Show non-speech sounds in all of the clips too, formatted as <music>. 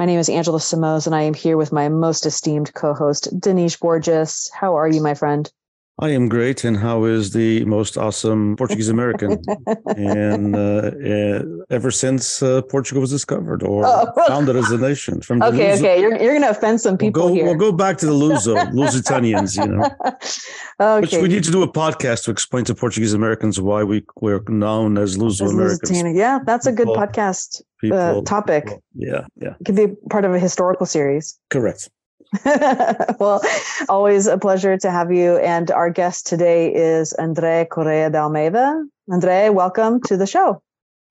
My name is Angela Simoes, and I am here with my most esteemed co host, Denise Borges. How are you, my friend? I am great. And how is the most awesome Portuguese American? and <laughs> uh, uh, ever since uh, Portugal was discovered or oh. founded as a nation. From okay, Luso- okay, you're, you're going to offend some people we'll go, here. We'll go back to the Luso, <laughs> Lusitanians, you know. Okay. <laughs> Which we need to do a podcast to explain to Portuguese Americans why we we're known as Luso Americans. Yeah, that's a good people, podcast uh, topic. People, yeah, yeah. It could be part of a historical series. Correct. <laughs> well, always a pleasure to have you. And our guest today is Andre Correa de Almeida. Andre, welcome to the show.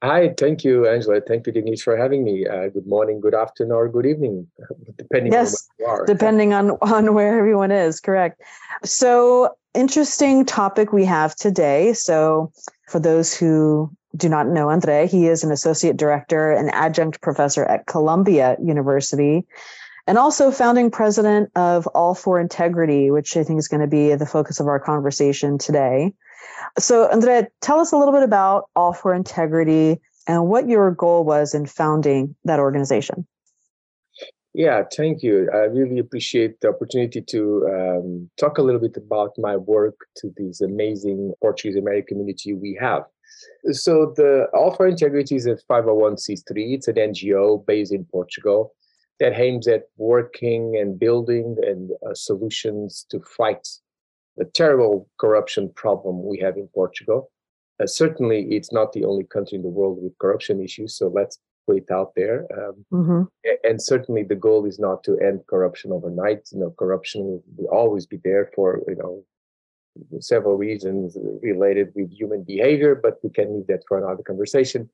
Hi, thank you, Angela. Thank you, Denise, for having me. Uh, good morning, good afternoon, or good evening, <laughs> depending yes, on where you are. depending on, <laughs> on where everyone is, correct. So, interesting topic we have today. So, for those who do not know Andre, he is an associate director and adjunct professor at Columbia University and also founding president of All4Integrity, which I think is going to be the focus of our conversation today. So, Andre, tell us a little bit about All4Integrity and what your goal was in founding that organization. Yeah, thank you. I really appreciate the opportunity to um, talk a little bit about my work to this amazing Portuguese American community we have. So, the All for Integrity is a 501c3. It's an NGO based in Portugal that aims at working and building and uh, solutions to fight the terrible corruption problem we have in Portugal. Uh, certainly, it's not the only country in the world with corruption issues, so let's put it out there. Um, mm-hmm. And certainly, the goal is not to end corruption overnight. You know, corruption will, will always be there for you know several reasons related with human behavior, but we can leave that for another conversation.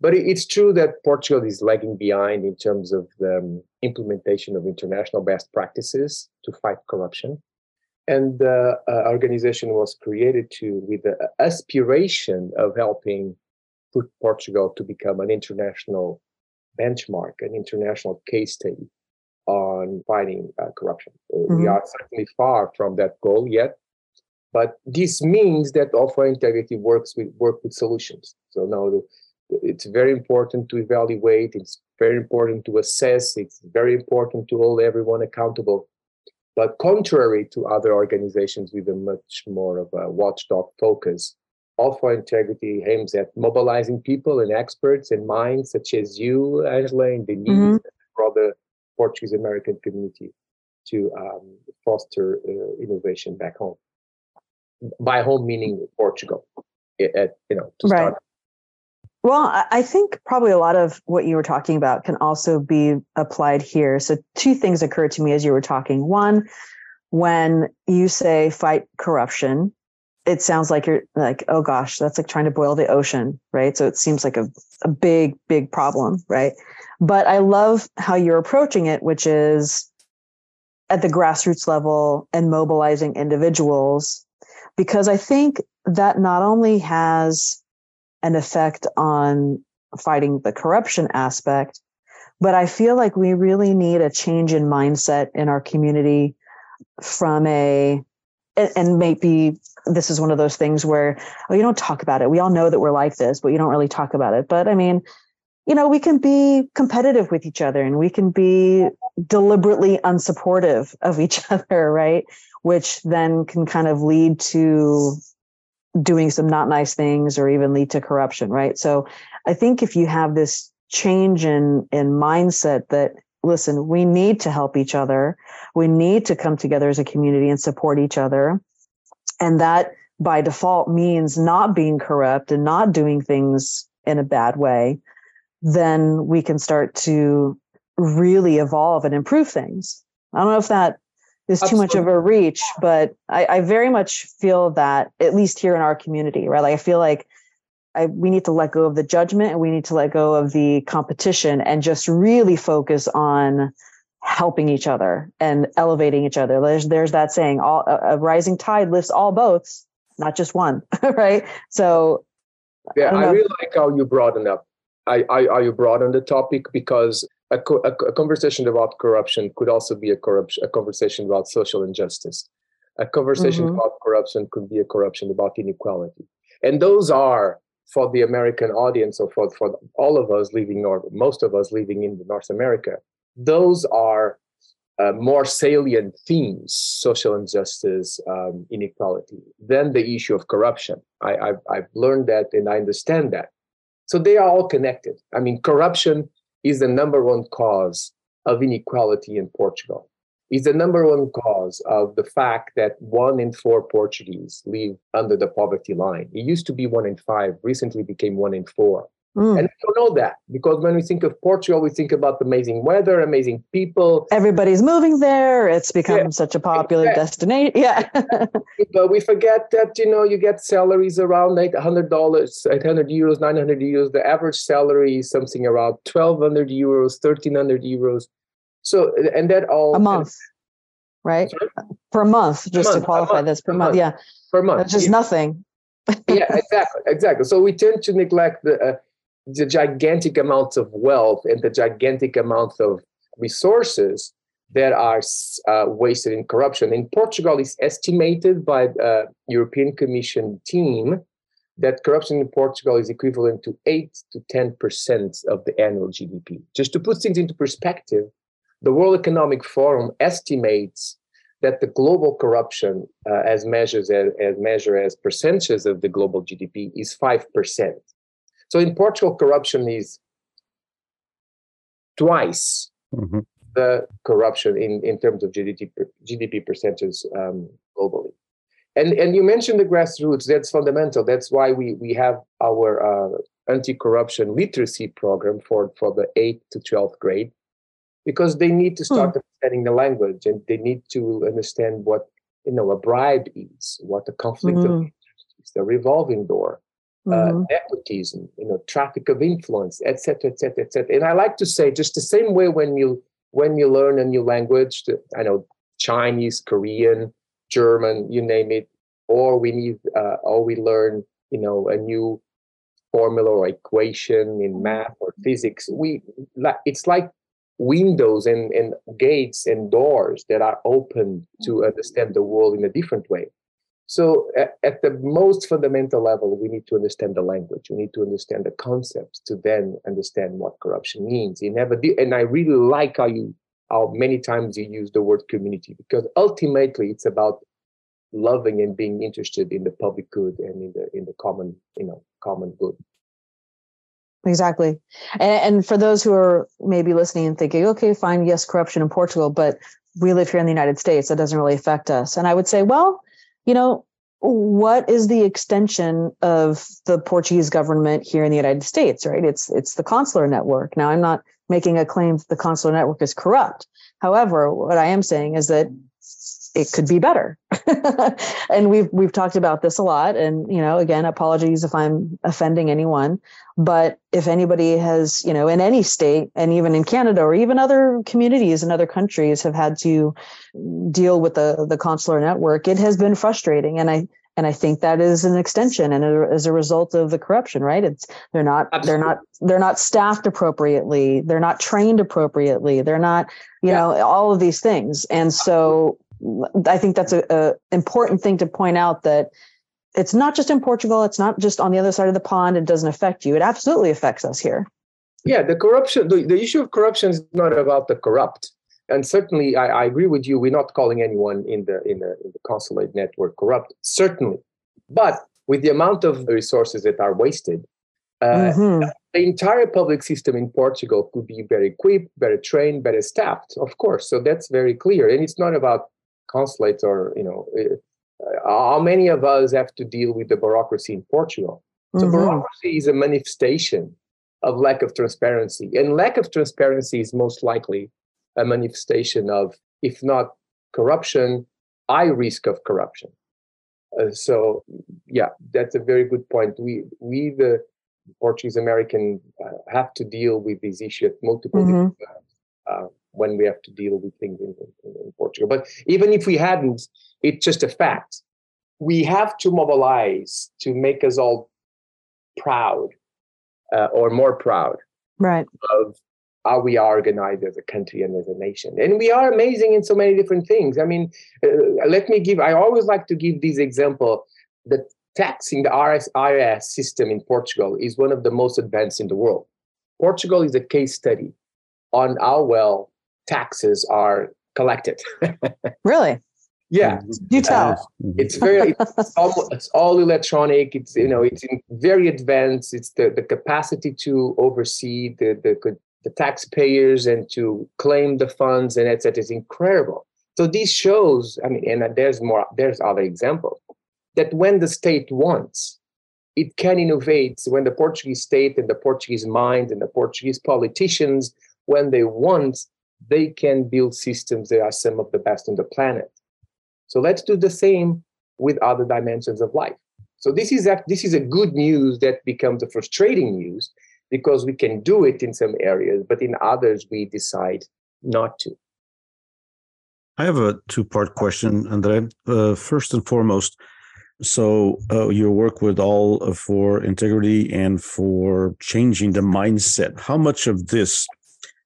But it's true that Portugal is lagging behind in terms of the um, implementation of international best practices to fight corruption. And the uh, organization was created to with the aspiration of helping put Portugal to become an international benchmark, an international case study on fighting uh, corruption. Mm-hmm. We are certainly far from that goal yet, but this means that for Integrity works with work with solutions. So now the, it's very important to evaluate it's very important to assess it's very important to hold everyone accountable but contrary to other organizations with a much more of a watchdog focus All4Integrity aims at mobilizing people and experts and minds such as you angela and Denise mm-hmm. broader portuguese american community to um, foster uh, innovation back home by home meaning portugal at, you know to right. start well, I think probably a lot of what you were talking about can also be applied here. So, two things occurred to me as you were talking. One, when you say fight corruption, it sounds like you're like, oh gosh, that's like trying to boil the ocean, right? So, it seems like a, a big, big problem, right? But I love how you're approaching it, which is at the grassroots level and mobilizing individuals, because I think that not only has an effect on fighting the corruption aspect. But I feel like we really need a change in mindset in our community from a, and maybe this is one of those things where, oh, you don't talk about it. We all know that we're like this, but you don't really talk about it. But I mean, you know, we can be competitive with each other and we can be deliberately unsupportive of each <laughs> other, right? Which then can kind of lead to doing some not nice things or even lead to corruption, right? So I think if you have this change in in mindset that listen, we need to help each other. We need to come together as a community and support each other. And that by default means not being corrupt and not doing things in a bad way, then we can start to really evolve and improve things. I don't know if that is too much of a reach, but I, I very much feel that at least here in our community, right? Like I feel like I, we need to let go of the judgment and we need to let go of the competition and just really focus on helping each other and elevating each other. There's there's that saying, all a, a rising tide lifts all boats, not just one, <laughs> right? So yeah, I, I really like how you broaden up. I, I, I you broaden the topic because a, co- a, conversation about corruption could also be a corruption, a conversation about social injustice. A conversation mm-hmm. about corruption could be a corruption about inequality, and those are for the American audience or for, for all of us living or most of us living in North America, those are uh, more salient themes, social injustice, um, inequality, than the issue of corruption. I, I've, I've learned that and I understand that. So they are all connected. I mean, corruption is the number one cause of inequality in Portugal. Is the number one cause of the fact that one in four Portuguese live under the poverty line. It used to be one in five, recently became one in four. Mm. And we don't know that because when we think of Portugal, we think about amazing weather, amazing people. Everybody's moving there. It's become yeah, such a popular destination. Yeah. but we forget that, you know, you get salaries around $800, 800 euros, 900 euros. The average salary is something around 1200 euros, 1300 euros. So, and that all. A month, right? Sorry? Per month, just month, to qualify month, this per month. month. Yeah. Per month. That's just yeah. nothing. yeah, exactly. Exactly. So we tend to neglect the. Uh, the gigantic amounts of wealth and the gigantic amounts of resources that are uh, wasted in corruption. In Portugal, it's estimated by the European Commission team that corruption in Portugal is equivalent to 8 to 10% of the annual GDP. Just to put things into perspective, the World Economic Forum estimates that the global corruption, uh, as measured as, as as percentages of the global GDP, is 5%. So in Portugal, corruption is twice mm-hmm. the corruption in, in terms of GDP, GDP percentages um, globally. And, and you mentioned the grassroots, that's fundamental. That's why we, we have our uh, anti-corruption literacy program for, for the 8th to 12th grade, because they need to start hmm. understanding the language and they need to understand what you know a bribe is, what a conflict mm-hmm. of interest is, the revolving door, uh, mm-hmm. nepotism, you know, traffic of influence, etc., etc., etc. And I like to say, just the same way when you when you learn a new language, I know Chinese, Korean, German, you name it, or we need, uh, or we learn, you know, a new formula or equation in math or physics. We, it's like windows and, and gates and doors that are open to understand the world in a different way. So, at, the most fundamental level, we need to understand the language. We need to understand the concepts to then understand what corruption means. You never and I really like how you how many times you use the word community because ultimately it's about loving and being interested in the public good and in the in the common you know common good. Exactly, and, and for those who are maybe listening and thinking, okay, fine, yes, corruption in Portugal, but we live here in the United States. That doesn't really affect us. And I would say, well you know, what is the extension of the Portuguese government here in the United States, right? It's it's the consular network. Now, I'm not making a claim that the consular network is corrupt. However, what I am saying is that it could be better. <laughs> and we've we've talked about this a lot. And you know, again, apologies if I'm offending anyone. But if anybody has, you know, in any state and even in Canada or even other communities in other countries have had to deal with the the consular network, it has been frustrating. And I and I think that is an extension and as a result of the corruption, right? It's they're not Absolutely. they're not they're not staffed appropriately, they're not trained appropriately, they're not, you yeah. know, all of these things. And so I think that's a, a important thing to point out that it's not just in Portugal. It's not just on the other side of the pond. It doesn't affect you. It absolutely affects us here. Yeah, the corruption, the, the issue of corruption is not about the corrupt. And certainly, I, I agree with you. We're not calling anyone in the, in the in the consulate network corrupt. Certainly, but with the amount of resources that are wasted, uh, mm-hmm. the entire public system in Portugal could be better equipped, better trained, better staffed. Of course, so that's very clear. And it's not about consulates or you know eh, how many of us have to deal with the bureaucracy in portugal so mm-hmm. bureaucracy is a manifestation of lack of transparency and lack of transparency is most likely a manifestation of if not corruption high risk of corruption uh, so yeah that's a very good point we we the portuguese american uh, have to deal with this issue at multiple mm-hmm. uh, when we have to deal with things in, in, in Portugal. But even if we hadn't, it's just a fact. We have to mobilize to make us all proud uh, or more proud right. of how we are organized as a country and as a nation. And we are amazing in so many different things. I mean, uh, let me give, I always like to give this example. The taxing, the RS, IRS system in Portugal is one of the most advanced in the world. Portugal is a case study on how well taxes are collected. <laughs> really? Yeah, you tell. Uh, it's very <laughs> it's all, it's all electronic. It's you know it's very advanced. It's the, the capacity to oversee the, the the taxpayers and to claim the funds and etc. is incredible. So this shows. I mean, and there's more. There's other examples that when the state wants, it can innovate. When the Portuguese state and the Portuguese mind and the Portuguese politicians, when they want, they can build systems that are some of the best on the planet. So let's do the same with other dimensions of life. So this is a, this is a good news that becomes a frustrating news because we can do it in some areas, but in others we decide not to. I have a two-part question, Andre. Uh, first and foremost, so uh, your work with All4Integrity and for changing the mindset. How much of this,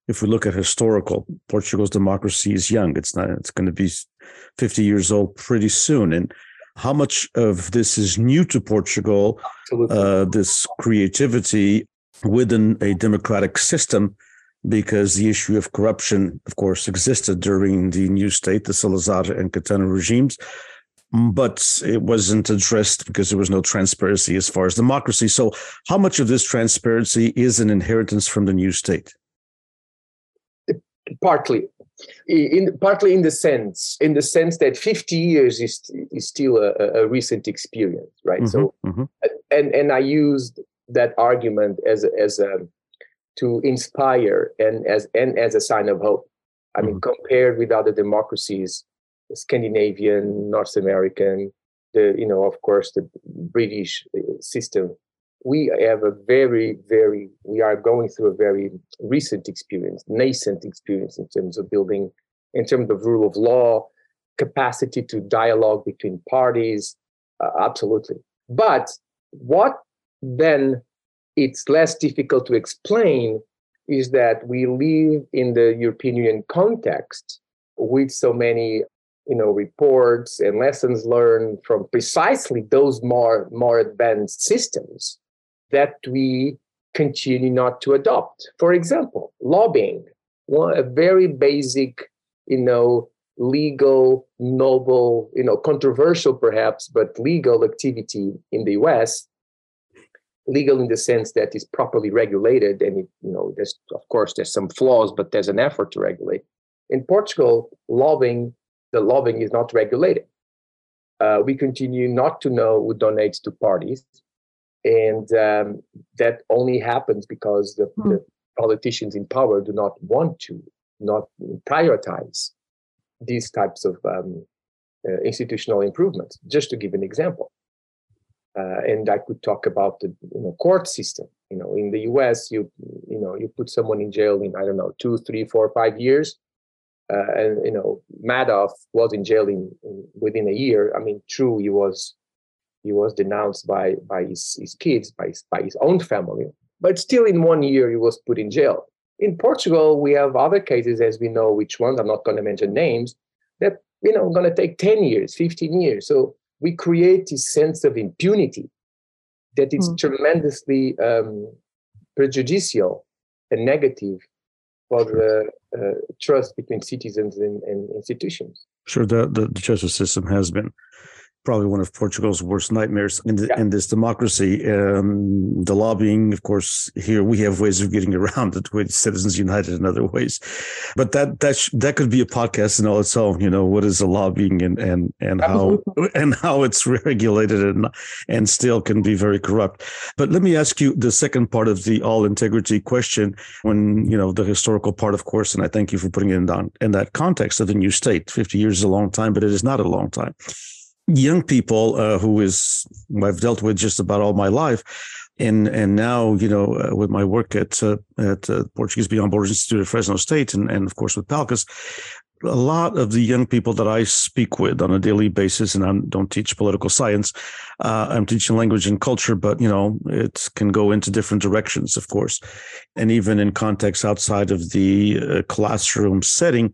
if we look at historical, Portugal's democracy is young. It's not. It's going to be 50 years old pretty soon. And how much of this is new to Portugal, uh, this creativity within a democratic system, because the issue of corruption, of course, existed during the new state, the Salazar and Caetano regimes, but it wasn't addressed because there was no transparency as far as democracy. So, how much of this transparency is an inheritance from the new state? Partly, in partly in the sense in the sense that 50 years is is still a, a recent experience right mm-hmm, so mm-hmm. and and i used that argument as a, as a to inspire and as and as a sign of hope i mm-hmm. mean compared with other democracies scandinavian north american the you know of course the british uh, system we have a very, very, we are going through a very recent experience, nascent experience in terms of building, in terms of rule of law, capacity to dialogue between parties, uh, absolutely. But what then it's less difficult to explain is that we live in the European Union context with so many you know reports and lessons learned from precisely those more more advanced systems that we continue not to adopt. For example, lobbying, one, a very basic, you know, legal, noble, you know, controversial perhaps, but legal activity in the US. Legal in the sense that is properly regulated, and it, you know, there's of course there's some flaws, but there's an effort to regulate. In Portugal, lobbying, the lobbying is not regulated. Uh, we continue not to know who donates to parties and um, that only happens because the, mm. the, politicians in power do not want to not prioritize these types of um, uh, institutional improvements. Just to give an example uh, and i could talk about the you know, court system. You know in the us you you know you put someone in jail in i don't know two three four five years uh, and you know madoff was in jail in, in, within a year. I mean true he was he was denounced by by his, his kids, by his, by his own family. But still, in one year, he was put in jail. In Portugal, we have other cases, as we know which ones. I'm not going to mention names. That you know, going to take ten years, fifteen years. So we create this sense of impunity that is mm. tremendously um, prejudicial and negative for the uh, trust between citizens and, and institutions. Sure, the, the, the justice system has been probably one of Portugal's worst nightmares in, the, yeah. in this democracy. Um, the lobbying, of course, here we have ways of getting <laughs> around it with Citizens United and other ways, but that that sh- that could be a podcast in all its own. You know, what is the lobbying and and and how <laughs> and how it's regulated and and still can be very corrupt. But let me ask you the second part of the all integrity question. When you know the historical part, of course, and I thank you for putting it in, down, in that context of the new state. Fifty years is a long time, but it is not a long time young people uh, who is I've dealt with just about all my life. And and now you know uh, with my work at uh, at uh, Portuguese Beyond Borders Institute at Fresno State, and and of course with PALCUS, a lot of the young people that I speak with on a daily basis, and I don't teach political science, uh, I'm teaching language and culture, but you know it can go into different directions, of course, and even in contexts outside of the uh, classroom setting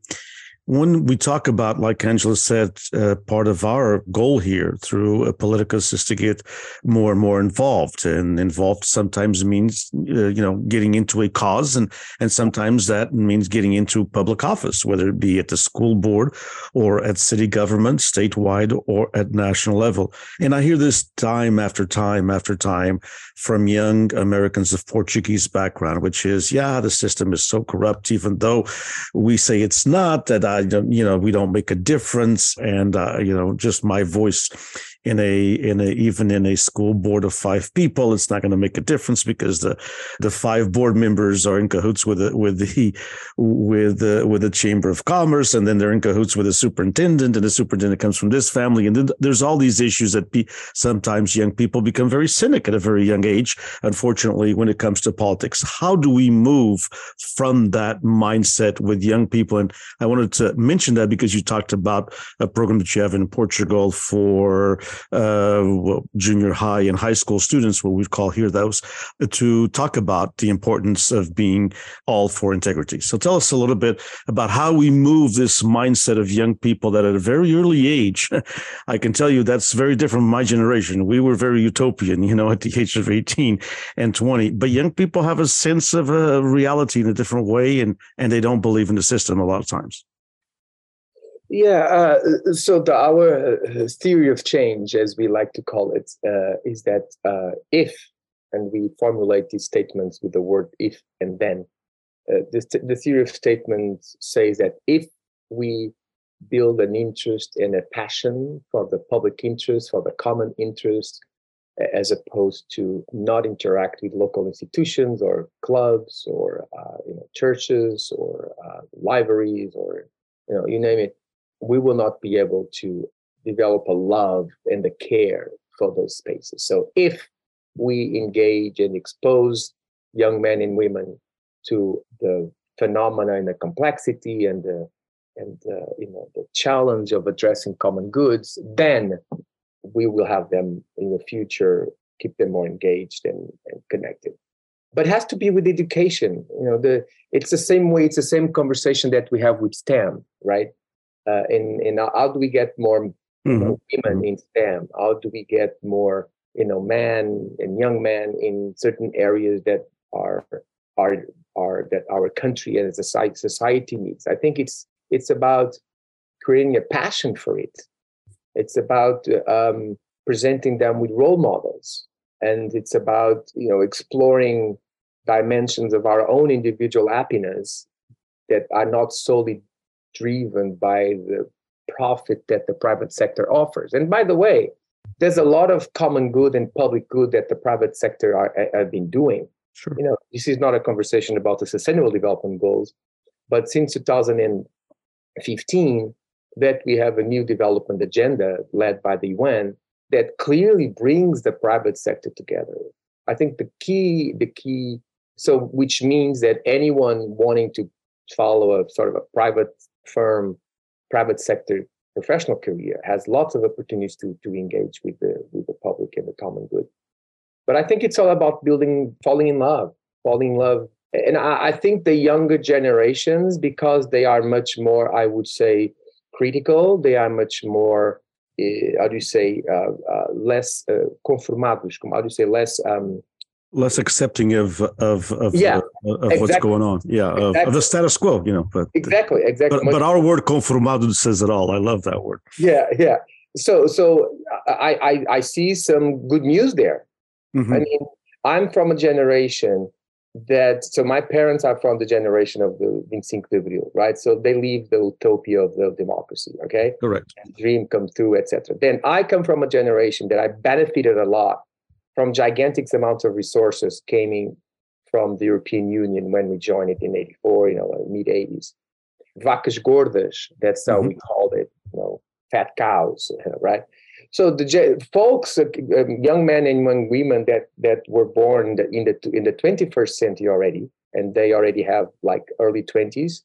when we talk about, like Angela said, uh, part of our goal here through a Paliticus is to get more and more involved, and involved sometimes means uh, you know getting into a cause, and and sometimes that means getting into public office, whether it be at the school board or at city government, statewide or at national level. And I hear this time after time after time from young Americans of Portuguese background, which is, yeah, the system is so corrupt, even though we say it's not. That I don't, you know, we don't make a difference, and uh, you know, just my voice in a in a even in a school board of five people, it's not going to make a difference because the the five board members are in cahoots with the with the with the with the chamber of commerce, and then they're in cahoots with the superintendent, and the superintendent comes from this family, and then there's all these issues that sometimes young people become very cynic at a very young age. Unfortunately, when it comes to politics, how do we move from that mindset with young people? And I wanted to mention that because you talked about a program that you have in Portugal for uh, junior high and high school students, what we call here those, to talk about the importance of being all for integrity. So tell us a little bit about how we move this mindset of young people that at a very early age, <laughs> I can tell you that's very different from my generation. We were very utopian, you know, at the age of 18 and 20, but young people have a sense of a reality in a different way and, and they don't believe in the system a lot of times. Yeah, uh, so the, our uh, theory of change, as we like to call it, uh, is that uh, if, and we formulate these statements with the word if and then, uh, this, the theory of statement says that if we build an interest and a passion for the public interest, for the common interest, as opposed to not interact with local institutions or clubs or uh, you know churches or libraries or you know you name it we will not be able to develop a love and a care for those spaces. So if we engage and expose young men and women to the phenomena and the complexity and the and uh, you know the challenge of addressing common goods, then we will have them in the future keep them more engaged and, and connected. But has to be with education. You know, the it's the same way. It's the same conversation that we have with STEM, right? Uh, in in how do we get more mm-hmm. know, women mm-hmm. in STEM? How do we get more you know men and young men in certain areas that are are are that our country and society society needs? I think it's it's about creating a passion for it. It's about um, presenting them with role models, and it's about you know exploring dimensions of our own individual happiness that are not solely driven by the profit that the private sector offers. And by the way, there's a lot of common good and public good that the private sector are, have been doing. Sure. You know, this is not a conversation about the sustainable development goals, but since 2015, that we have a new development agenda led by the UN that clearly brings the private sector together. I think the key, the key, so which means that anyone wanting to follow a sort of a private firm private sector professional career has lots of opportunities to, to engage with the with the public and the common good. But I think it's all about building, falling in love, falling in love. And I, I think the younger generations, because they are much more, I would say, critical, they are much more, uh, how do you say, uh, uh, less uh, conformados, how do you say, less um, less accepting of of of, yeah, uh, of exactly. what's going on. Yeah, exactly. of, of, the status quo. You know, but exactly, exactly. But, but our word conformado says it all. I love that word. Yeah, yeah. So so I I, I see some good news there. Mm-hmm. I mean, I'm from a generation that so my parents are from the generation of the 25 de Abril, right? So they leave the utopia of the democracy, okay? Correct. and Dream come true, etc. Then I come from a generation that I benefited a lot from gigantic amounts of resources coming from the European Union when we joined it in 84, you know, mid 80s. Vacas gordas, that's how mm-hmm. we called it, you know, fat cows, <laughs> right? so the folks, uh, um, young men and young women that that were born in the in the 21st century already, and they already have like early 20s,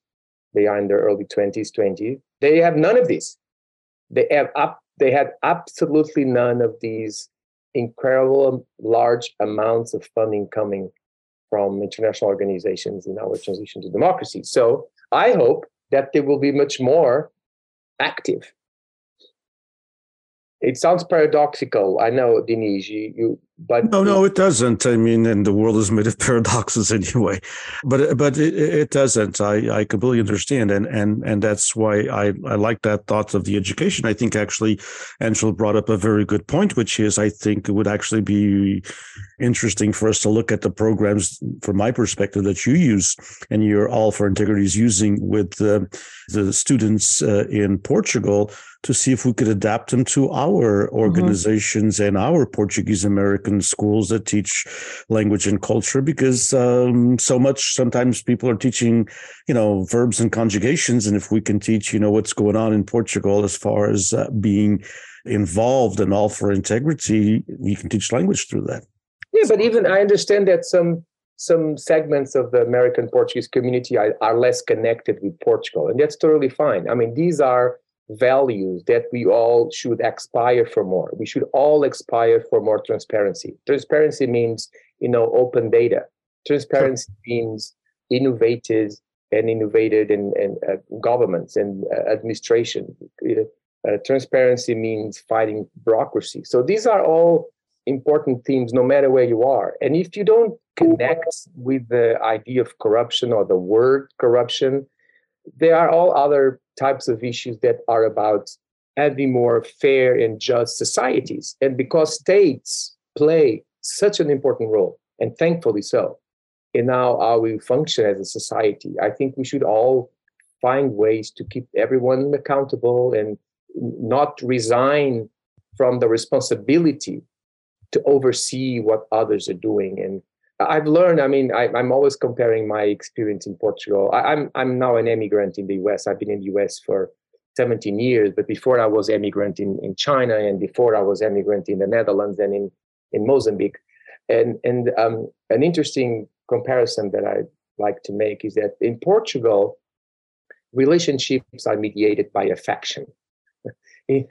they are in their early 20s, 20. They have none of these. They have up. They had absolutely none of these incredible large amounts of funding coming from international organizations in our transition to democracy. So I hope that they will be much more active it sounds paradoxical. I know, Denise, you, you but no, no, it doesn't. I mean, and the world is made of <laughs> paradoxes anyway. But but it, it doesn't. I, I completely understand, and and and that's why I I like that thought of the education. I think actually, Angela brought up a very good point, which is I think it would actually be interesting for us to look at the programs from my perspective that you use and you're All4Integrity is using with the, the students uh, in Portugal to see if we could adapt them to our mm-hmm. organizations mm-hmm. and our Portuguese American schools that teach language and culture because um, so much sometimes people are teaching you know verbs and conjugations and if we can teach you know what's going on in Portugal as far as uh, being involved and all for integrity we can teach language through that yeah, but even I understand that some some segments of the American Portuguese community are, are less connected with Portugal, and that's totally fine. I mean, these are values that we all should aspire for more. We should all aspire for more transparency. Transparency means, you know, open data. Transparency means innovative and innovated in, in uh, governments and uh, administration. Uh, transparency means fighting bureaucracy. So these are all important themes no matter where you are. And if you don't connect with the idea of corruption or the word corruption, there are all other types of issues that are about having more fair and just societies. And because states play such an important role, and thankfully so, in now how we function as a society, I think we should all find ways to keep everyone accountable and not resign from the responsibility to oversee what others are doing. And I've learned. I mean, I, am always comparing my experience in Portugal. I, I'm I'm now an immigrant in the U.S. I've been in the U.S. for 17 years, but before I was immigrant in, in China, and before I was immigrant in the Netherlands and in in Mozambique. And and um, an interesting comparison that I like to make is that in Portugal, relationships are mediated by affection. <laughs>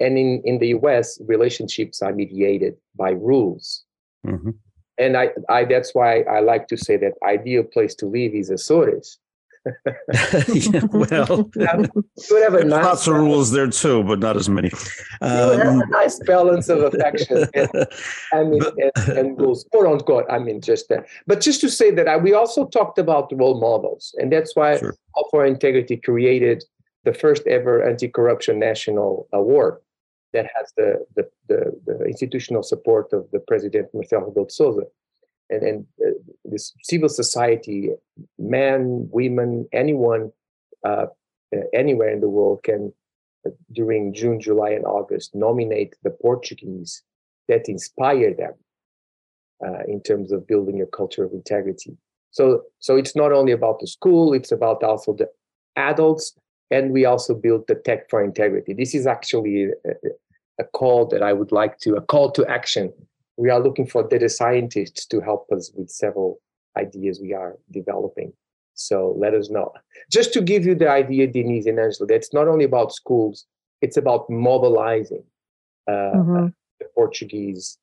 And in, in the US, relationships are mediated by rules. Mm-hmm. And I, I that's why I like to say that ideal place to live is Azores. <laughs> yeah, well, you have a nice lots of rules there too, but not as many. Um, have a nice balance of affection and, <laughs> and, and, and rules, quote unquote. I mean, just that. But just to say that I, we also talked about role models, and that's why sure. All4Integrity created the first ever anti-corruption national award that has the, the, the, the, institutional support of the president Marcelo Rebelo Sousa. And, and uh, this civil society, men, women, anyone, uh, anywhere in the world can, uh, during June, July, and August, nominate the Portuguese that inspire them uh, in terms of building a culture of integrity. So, so it's not only about the school; it's about also the adults and we also built the tech for integrity. This is actually a, a, call that i would like to a call to action. We are looking for data scientists to help us with several ideas we are developing. So let us know. Just to give you the idea denise and angela that's not only about schools it's about mobilizing uh, mm-hmm. the portuguese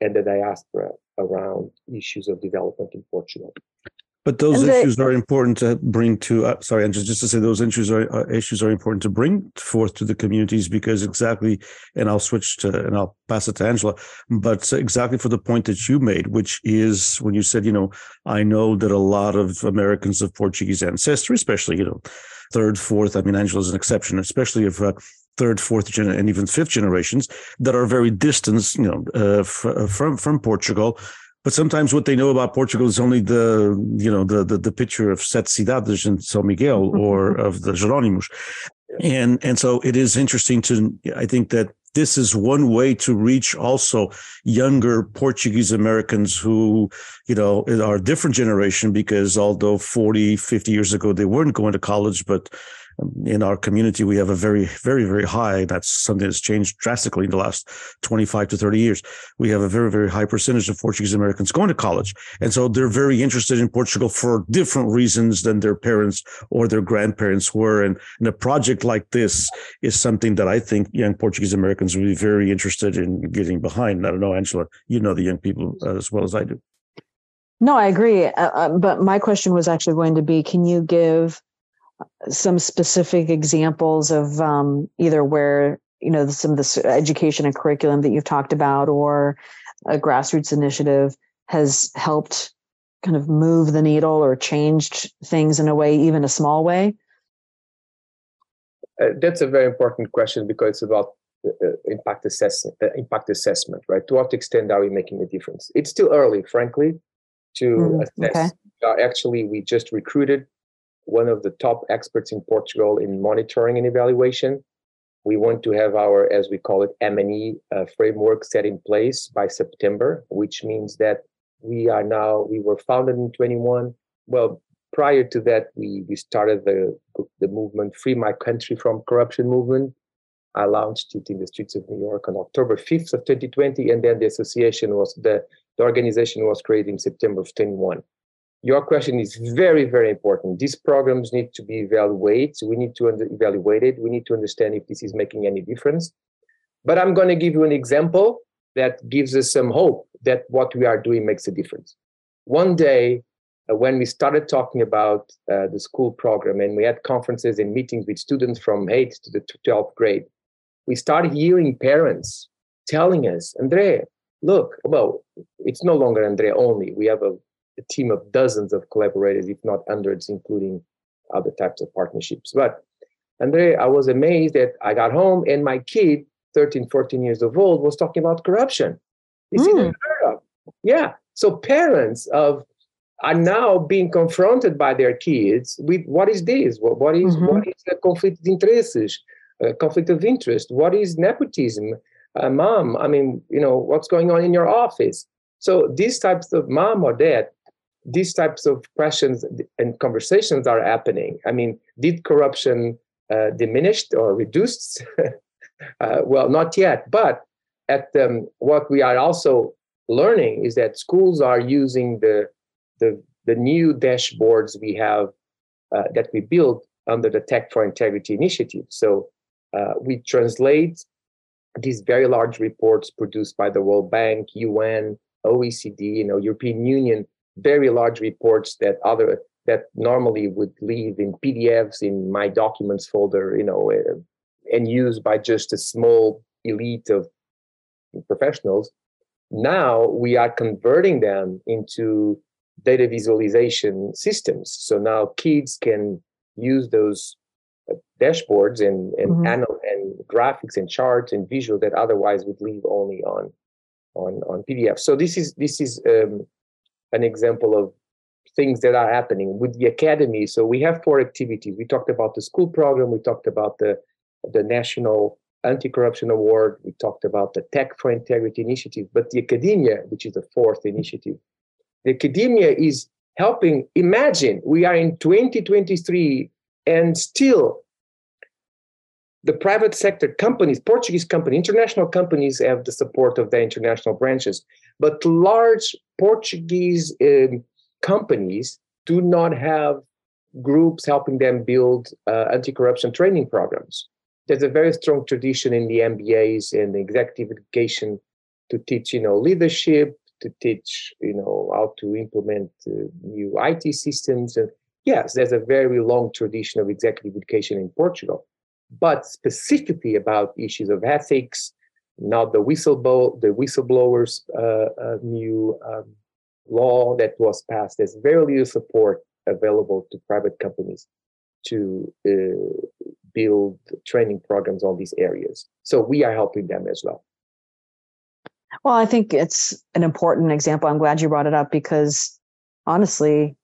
and the diaspora around issues of development in portugal but those and issues the, are important to bring to. Uh, sorry, and just to say those issues are uh, issues are important to bring forth to the communities because exactly. And I'll switch to and I'll pass it to Angela. But exactly for the point that you made, which is when you said, you know, I know that a lot of Americans of Portuguese ancestry, especially you know, third, fourth. I mean, Angela's an exception, especially of. Uh, third, fourth, gen- and even fifth generations that are very distant, you know, uh, f- uh, from from Portugal, but sometimes what they know about Portugal is only the you know the the, the picture of Sete Cidades in São Miguel mm-hmm. or of the Jerónimos, and and so it is interesting to I think that this is one way to reach also younger Portuguese Americans who, you know, are a different generation because although 40, 50 years ago they weren't going to college, but in our community, we have a very, very, very high, that's something that's changed drastically in the last 25 to 30 years. We have a very, very high percentage of Portuguese Americans going to college. And so they're very interested in Portugal for different reasons than their parents or their grandparents were. And, and a project like this is something that I think young Portuguese Americans will be very interested in getting behind. I don't know, Angela, you know the young people as well as I do. No, I agree. Uh, uh, but my question was actually going to be can you give some specific examples of um, either where, you know, some of the education and curriculum that you've talked about or a grassroots initiative has helped kind of move the needle or changed things in a way, even a small way? Uh, that's a very important question because it's about uh, uh impact assessment. Uh, impact assessment, right? To what extent are we making a difference? It's still early, frankly to mm, assess. Okay. Actually, we just recruited one of the top experts in Portugal in monitoring and evaluation. We want to have our, as we call it, M&E uh, framework set in place by September, which means that we are now, we were founded in 21. Well, prior to that, we, we started the, the movement Free My Country from Corruption movement. I launched it in the streets of New York on October 5th of 2020. And then the association was the the organization was created in September of 21. Your question is very, very important. These programs need to be evaluated. We need to evaluate it. We need to understand if this is making any difference. But I'm going to give you an example that gives us some hope that what we are doing makes a difference. One day, uh, when we started talking about uh, the school program and we had conferences and meetings with students from 8th to the 12th grade, we started hearing parents telling us, Andre, look, well, it's no longer Andre only. We have a, a, team of dozens of collaborators, if not hundreds, including other types of partnerships. But Andre, I was amazed that I got home and my kid, 13, 14 years of old, was talking about corruption. It's mm. heard of. Yeah. So parents of are now being confronted by their kids with what is this? What, what is, mm-hmm. what is a conflict of interests? Uh, conflict of interest? What is nepotism? uh, mom i mean you know what's going on in your office so these types of mom or dad these types of questions and conversations are happening. I mean did corruption uh, diminished or reduced? <laughs> Uh, well not yet but at um, what we are also learning is that schools are using the the, the new dashboards we have uh, that we built under the tech for integrity initiative. So uh, we translate these very large reports produced by the World Bank, UN, OECD, you know, European Union, very large reports that other that normally would live in PDFs in my documents folder, you know, uh, and used by just a small elite of professionals. Now we are converting them into data visualization systems. So now kids can use those dashboards and and, mm-hmm. anal- and graphics and charts and visual that otherwise would live only on on on PDF. So this is this is um, an example of things that are happening with the academy. So we have four activities. We talked about the school program. We talked about the the national anti-corruption award. We talked about the Tech for Integrity initiative. But the academia, which is the fourth initiative, the academia is helping. Imagine we are in 2023 and still, the private sector companies, Portuguese companies, international companies have the support of their international branches. But large Portuguese um, companies do not have groups helping them build uh, anti-corruption training programs. There's a very strong tradition in the MBAs and the executive education to teach, you know, leadership, to teach, you know, how to implement uh, new IT systems. And yes, there's a very long tradition of executive education in Portugal, but specifically about issues of ethics, not the whistleblow, the whistleblowers uh, uh, new um, law that was passed. There's very little support available to private companies to uh, build training programs on these areas. So we are helping them as well. Well, I think it's an important example. I'm glad you brought it up because honestly,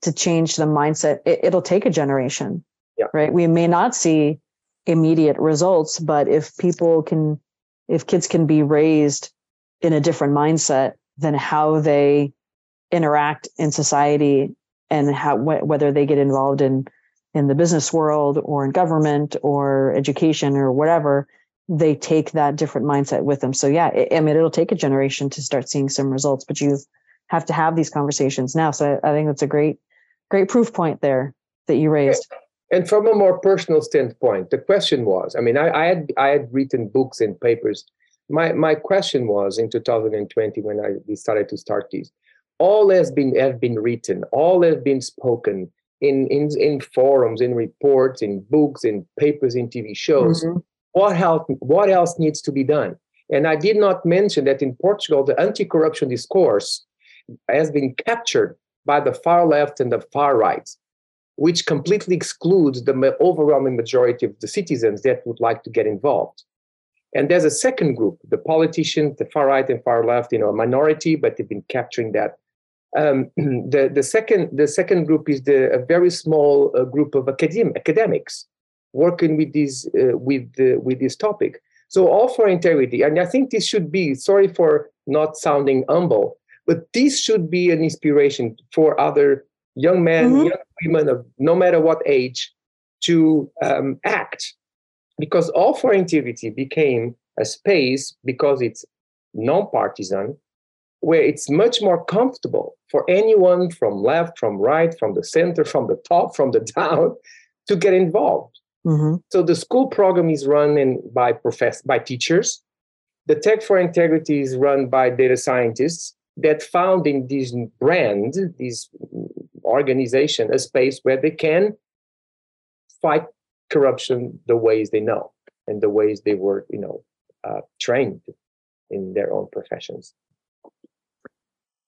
to change the mindset it, will take a generation yeah. right we may not see immediate results but if people can if kids can be raised in a different mindset than how they interact in society and how wh- whether they get involved in in the business world or in government or education or whatever, they take that different mindset with them. So yeah, it, I mean, it'll take a generation to start seeing some results, but you have to have these conversations now. So I, I think that's a great, great proof point there that you raised. And from a more personal standpoint, the question was, I mean, I, I had I had written books and papers. My my question was in 2020 when I decided to start these, all has been have been written, all has been spoken in in, in forums, in reports, in books, in papers, in TV shows. Mm-hmm. What else what else needs to be done? And I did not mention that in Portugal, the anti-corruption discourse has been captured by the far left and the far right which completely excludes the overwhelming majority of the citizens that would like to get involved. And there's a second group, the politicians, the far right and far left, you know, a minority, but they've been capturing that. Um, <clears throat> the, the, second, the second group is the, a very small uh, group of academ- academics working with, this, uh, with, uh, with this topic. So All4Integrity. And I think this should be, sorry for not sounding humble, but this should be an inspiration for other young men, mm-hmm. young women of no matter what age, to um, act. Because All4Integrity became a space because it's non-partisan, where it's much more comfortable for anyone from left, from right, from the center, from the top, from the <laughs> down, to get involved. Mm-hmm. So the school program is run in, by profess by teachers. The Tech for Integrity is run by data scientists that found in this brand, this organization a space where they can fight corruption the ways they know and the ways they were, you know, uh, trained in their own professions.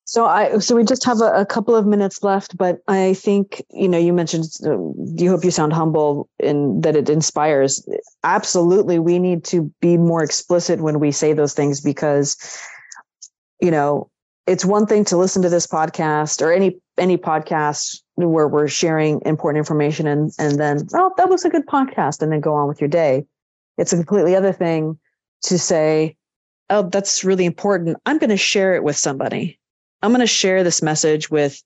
So I so we just have a, a, couple of minutes left, but I think you know you mentioned uh, you hope you sound humble in that it inspires. Absolutely, we need to be more explicit when we say those things because you know it's one thing to listen to this podcast or any any podcast where we're sharing important information and and then oh that was a good podcast and then go on with your day. It's a completely other thing to say oh that's really important. I'm going to share it with somebody. I'm going to share this message with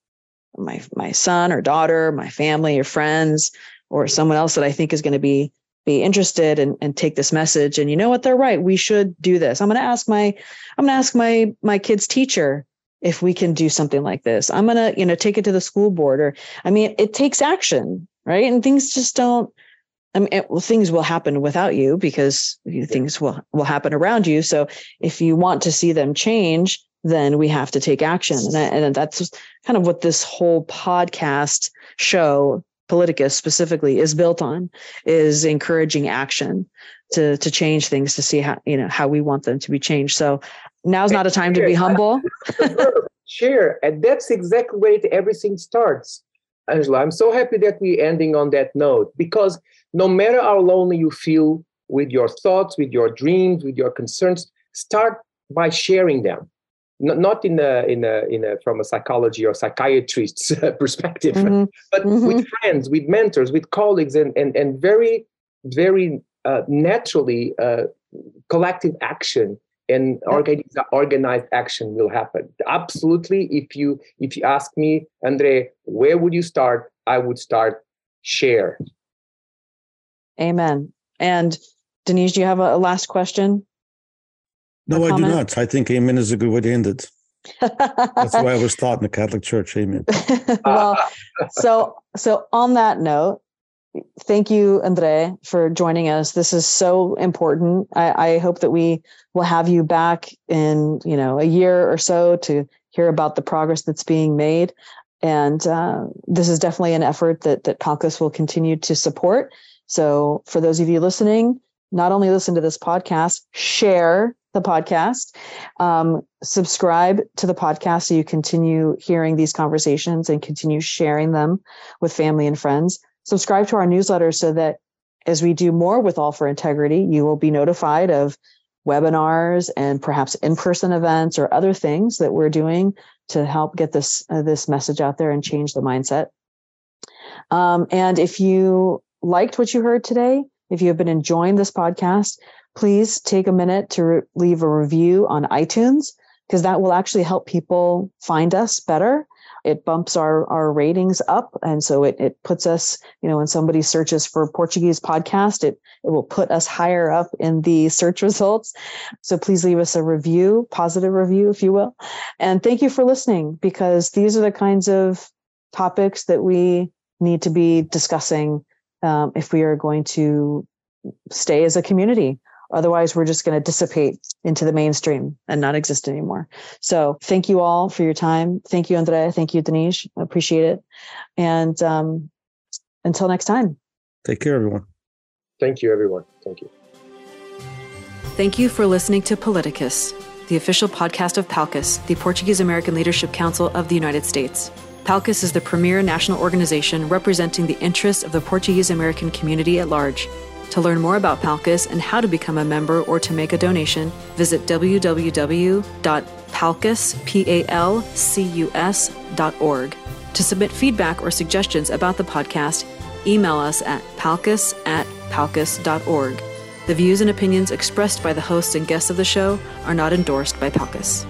my my son or daughter my family or friends or someone else that i think is going to be be interested and, and take this message. And you know what? They're right. We should do this. I'm going to ask my i'm going to ask my my kid's teacher if we can do something like this i'm going to you know take it to the school board or i mean it, takes action right and things just don't I mean, it, well, things will happen without you because things will will happen around you. So, if you want to see them change, then we have to take action, and, and that's kind of what this whole podcast show, Paliticus specifically, is built on: is encouraging action to to change things to see how you know how we want them to be changed. So, now's not a time to be humble. <laughs> share. And that's exactly where everything starts. Angela, I'm so happy that we're ending on that note because no matter how lonely you feel with your thoughts, with your dreams, with your concerns, start by sharing them. not in a, in a, in a, from a psychology or psychiatrist's <laughs> perspective, mm-hmm. but mm-hmm. with friends, with mentors, with colleagues, and, and, and very, very uh, naturally, uh, collective action and organized, organized action will happen. Absolutely if you if you ask me andre where would you start? I would start share. Amen. And denise do you have a, a last question? No i do not. I think amen is a good way to end it. That's why i was <laughs> taught in the catholic church amen. <laughs> Well so so on that note thank you, Andre, for joining us. This is so important. I, I, hope that we will have you back in, you know, a year or so to hear about the progress that's being made. And uh, this is definitely an effort that that PALCUS will continue to support. So, for those of you listening, not only listen to this podcast, share the podcast, um, subscribe to the podcast so you continue hearing these conversations and continue sharing them with family and friends subscribe to our newsletter so that as we do more with All4Integrity, you will be notified of webinars and perhaps in-person events or other things that we're doing to help get this uh, this message out there and change the mindset. Um, and if you liked what you heard today, if you have been enjoying this podcast, please take a minute to re- leave a review on iTunes because that will actually help people find us better it bumps our our ratings up. And so it it puts us you know when somebody searches for portuguese podcast it it will put us higher up in the search results. So please leave us a review positive review if you will. And thank you for listening because these are the kinds of topics that we need to be discussing um, if we are going to stay as a community Otherwise, we're just going to dissipate into the mainstream and not exist anymore. So thank you all for your time. Thank you, Andrea. Thank you, Denise. I appreciate it. And um, until next time. Take care, everyone. Thank you, everyone. Thank you. Thank you for listening to Paliticus, the official podcast of PALCUS, the Portuguese American Leadership Council of the United States. PALCUS is the premier national organization representing the interests of the Portuguese American community at large. To learn more about PALCUS and how to become a member or to make a donation, visit www.palcus.org. To submit feedback or suggestions about the podcast, email us at palcus at palcus.org. The views and opinions expressed by the hosts and guests of the show are not endorsed by PALCUS.